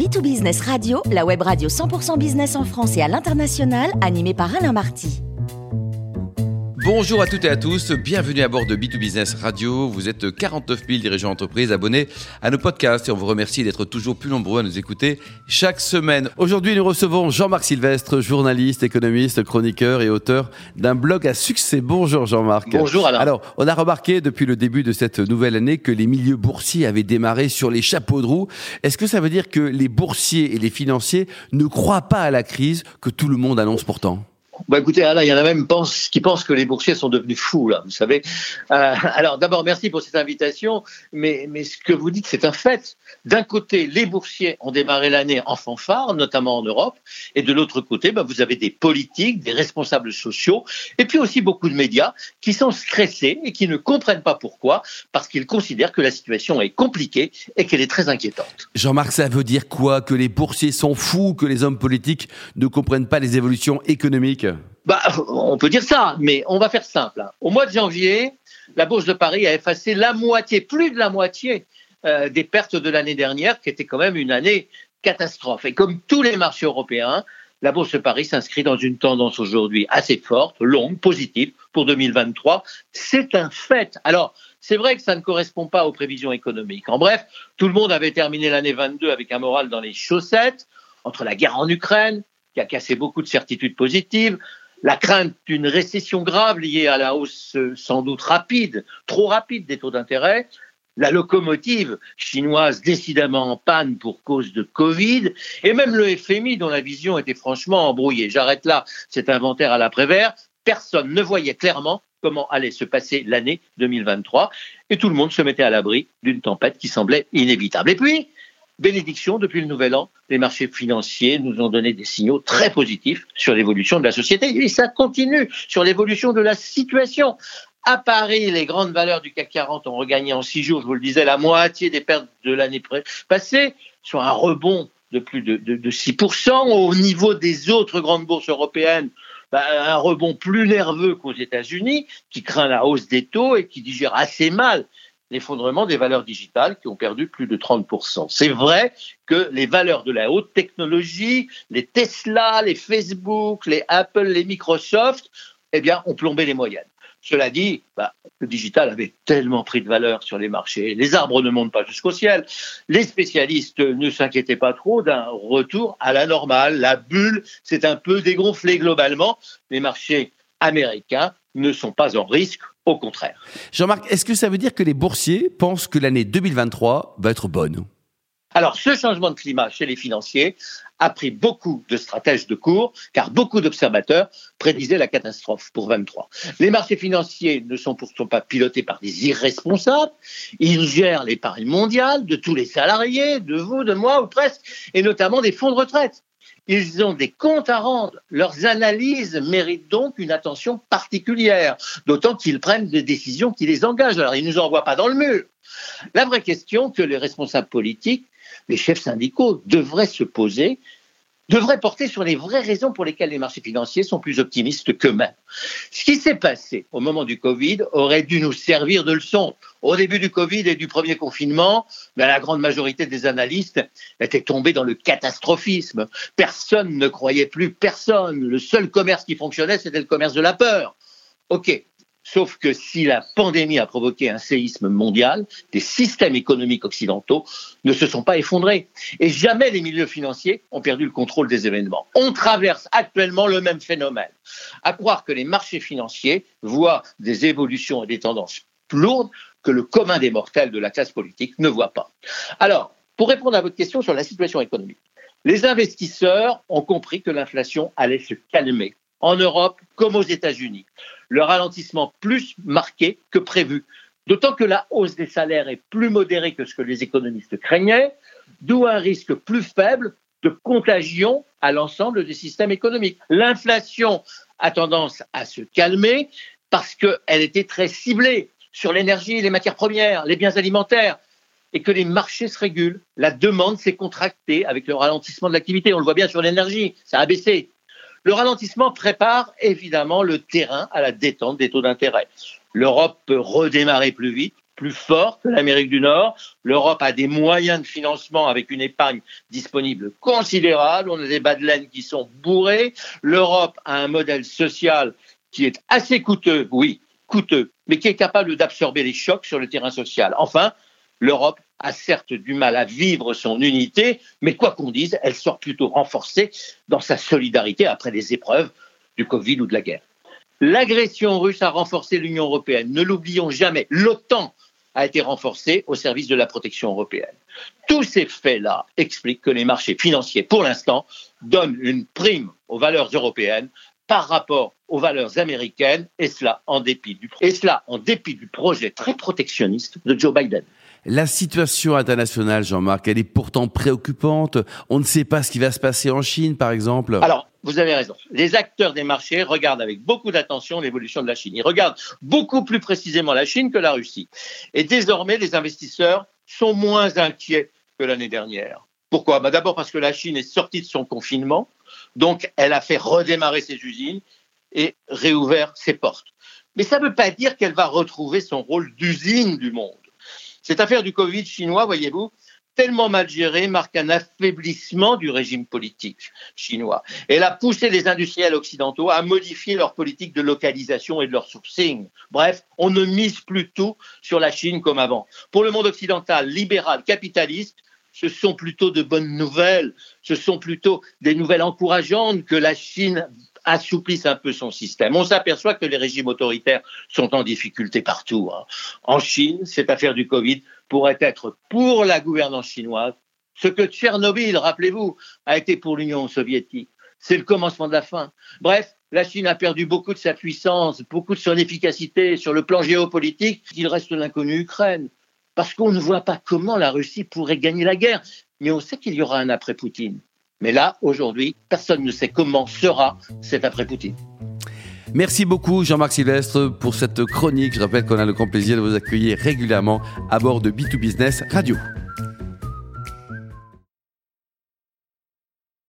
B2Business Radio, la web radio 100% business en France et à l'international, animée par Alain Marty. Bonjour à toutes et à tous, bienvenue à bord de B2Business Radio. Vous êtes 49 000 dirigeants d'entreprise abonnés à nos podcasts et on vous remercie d'être toujours plus nombreux à nous écouter chaque semaine. Aujourd'hui, nous recevons Jean-Marc Sylvestre, journaliste, économiste, chroniqueur et auteur d'un blog à succès. Bonjour Jean-Marc. Bonjour Alain. Alors, on a remarqué depuis le début de cette nouvelle année que les milieux boursiers avaient démarré sur les chapeaux de roue. Est-ce que ça veut dire que les boursiers et les financiers ne croient pas à la crise que tout le monde annonce pourtant? Bah écoutez, Alain, il y en a même qui pensent que les boursiers sont devenus fous, là, vous savez. Euh, alors d'abord, merci pour cette invitation, mais, mais ce que vous dites, c'est un fait. D'un côté, les boursiers ont démarré l'année en fanfare, notamment en Europe, et de l'autre côté, bah, vous avez des politiques, des responsables sociaux, et puis aussi beaucoup de médias qui sont stressés et qui ne comprennent pas pourquoi, parce qu'ils considèrent que la situation est compliquée et qu'elle est très inquiétante. Jean-Marc, ça veut dire quoi? Que les boursiers sont fous, que les hommes politiques ne comprennent pas les évolutions économiques? Bah, on peut dire ça, mais on va faire simple. Hein. Au mois de janvier, la Bourse de Paris a effacé la moitié, plus de la moitié euh, des pertes de l'année dernière, qui était quand même une année catastrophe. Et comme tous les marchés européens, la Bourse de Paris s'inscrit dans une tendance aujourd'hui assez forte, longue, positive pour 2023. C'est un fait. Alors, c'est vrai que ça ne correspond pas aux prévisions économiques. En bref, tout le monde avait terminé l'année 22 avec un moral dans les chaussettes, entre la guerre en Ukraine, qui a cassé beaucoup de certitudes positives, la crainte d'une récession grave liée à la hausse sans doute rapide, trop rapide des taux d'intérêt, la locomotive chinoise décidément en panne pour cause de Covid, et même le FMI dont la vision était franchement embrouillée. J'arrête là cet inventaire à l'après-vert. Personne ne voyait clairement comment allait se passer l'année 2023, et tout le monde se mettait à l'abri d'une tempête qui semblait inévitable. Et puis, bénédiction, depuis le nouvel an, les marchés financiers nous ont donné des signaux très positifs sur l'évolution de la société et ça continue sur l'évolution de la situation. À Paris, les grandes valeurs du CAC 40 ont regagné en six jours, je vous le disais, la moitié des pertes de l'année passée, sur un rebond de plus de, 6%. Au niveau des autres grandes bourses européennes, bah, un rebond plus nerveux qu'aux États-Unis, qui craint la hausse des taux et qui digère assez mal l'effondrement des valeurs digitales qui ont perdu plus de 30%. C'est vrai que les valeurs de la haute technologie, les Tesla, les Facebook, les Apple, les Microsoft, eh bien, ont plombé les moyennes. Cela dit, bah, le digital avait tellement pris de valeur sur les marchés, les arbres ne montent pas jusqu'au ciel. Les spécialistes ne s'inquiétaient pas trop d'un retour à la normale. La bulle s'est un peu dégonflée globalement. Les marchés américains ne sont pas en risque, au contraire. Jean-Marc, est-ce que ça veut dire que les boursiers pensent que l'année 2023 va être bonne? Alors, ce changement de climat chez les financiers a pris beaucoup de stratèges de cours, car beaucoup d'observateurs prédisaient la catastrophe pour 23. Les marchés financiers ne sont pourtant pas pilotés par des irresponsables. Ils gèrent l'épargne mondiale de tous les salariés, de vous, de moi ou presque, et notamment des fonds de retraite. Ils ont des comptes à rendre. Leurs analyses méritent donc une attention particulière, d'autant qu'ils prennent des décisions qui les engagent. Alors, ils ne nous envoient pas dans le mur. La vraie question que les responsables politiques, les chefs syndicaux devraient se poser, devrait porter sur les vraies raisons pour lesquelles les marchés financiers sont plus optimistes qu'eux-mêmes. Ce qui s'est passé au moment du Covid aurait dû nous servir de leçon. Au début du Covid et du premier confinement, ben, la grande majorité des analystes étaient tombés dans le catastrophisme. Personne ne croyait plus personne. Le seul commerce qui fonctionnait, c'était le commerce de la peur. OK, Sauf que si la pandémie a provoqué un séisme mondial, des systèmes économiques occidentaux ne se sont pas effondrés. Et jamais les milieux financiers ont perdu le contrôle des événements. On traverse actuellement le même phénomène. À croire que les marchés financiers voient des évolutions et des tendances lourdes que le commun des mortels de la classe politique ne voit pas. Alors, pour répondre à votre question sur la situation économique, les investisseurs ont compris que l'inflation allait se calmer en Europe comme aux États-Unis. Le ralentissement plus marqué que prévu, d'autant que la hausse des salaires est plus modérée que ce que les économistes craignaient, d'où un risque plus faible de contagion à l'ensemble des systèmes économiques. L'inflation a tendance à se calmer parce qu'elle était très ciblée sur l'énergie, les matières premières, les biens alimentaires, et que les marchés se régulent. La demande s'est contractée avec le ralentissement de l'activité. On le voit bien sur l'énergie, ça a baissé. Le ralentissement prépare évidemment le terrain à la détente des taux d'intérêt. L'Europe peut redémarrer plus vite, plus fort que l'Amérique du Nord. L'Europe a des moyens de financement avec une épargne disponible considérable. On a des bas de laine qui sont bourrés. L'Europe a un modèle social qui est assez coûteux, oui, coûteux, mais qui est capable d'absorber les chocs sur le terrain social. Enfin, l'Europe a certes du mal à vivre son unité, mais quoi qu'on dise, elle sort plutôt renforcée dans sa solidarité après les épreuves du Covid ou de la guerre. L'agression russe a renforcé l'Union européenne. Ne l'oublions jamais. L'OTAN a été renforcée au service de la protection européenne. Tous ces faits-là expliquent que les marchés financiers, pour l'instant, donnent une prime aux valeurs européennes par rapport aux valeurs américaines, et cela en dépit du, et cela en dépit du projet très protectionniste de Joe Biden. La situation internationale, Jean-Marc, elle est pourtant préoccupante. On ne sait pas ce qui va se passer en Chine, par exemple. Alors, vous avez raison. Les acteurs des marchés regardent avec beaucoup d'attention l'évolution de la Chine. Ils regardent beaucoup plus précisément la Chine que la Russie. Et désormais, les investisseurs sont moins inquiets que l'année dernière. Pourquoi? Bah D'abord parce que la Chine est sortie de son confinement, donc elle a fait redémarrer ses usines et réouvert ses portes. Mais ça ne veut pas dire qu'elle va retrouver son rôle d'usine du monde. Cette affaire du Covid chinois, voyez-vous, tellement mal gérée marque un affaiblissement du régime politique chinois. Elle a poussé les industriels occidentaux à modifier leur politique de localisation et de leur sourcing. Bref, on ne mise plus tout sur la Chine comme avant. Pour le monde occidental, libéral, capitaliste, ce sont plutôt de bonnes nouvelles, ce sont plutôt des nouvelles encourageantes que la Chine assouplisse un peu son système. On s'aperçoit que les régimes autoritaires sont en difficulté partout. Hein. En Chine, cette affaire du Covid pourrait être pour la gouvernance chinoise ce que Tchernobyl, rappelez-vous, a été pour l'Union soviétique. C'est le commencement de la fin. Bref, la Chine a perdu beaucoup de sa puissance, beaucoup de son efficacité sur le plan géopolitique. Il reste l'inconnu Ukraine. Parce qu'on ne voit pas comment la Russie pourrait gagner la guerre. Mais on sait qu'il y aura un après-Poutine. Mais là, aujourd'hui, personne ne sait comment sera cet après-Poutine. Merci beaucoup Jean-Marc Sylvestre pour cette chronique. Je rappelle qu'on a le grand plaisir de vous accueillir régulièrement à bord de B2Business Radio.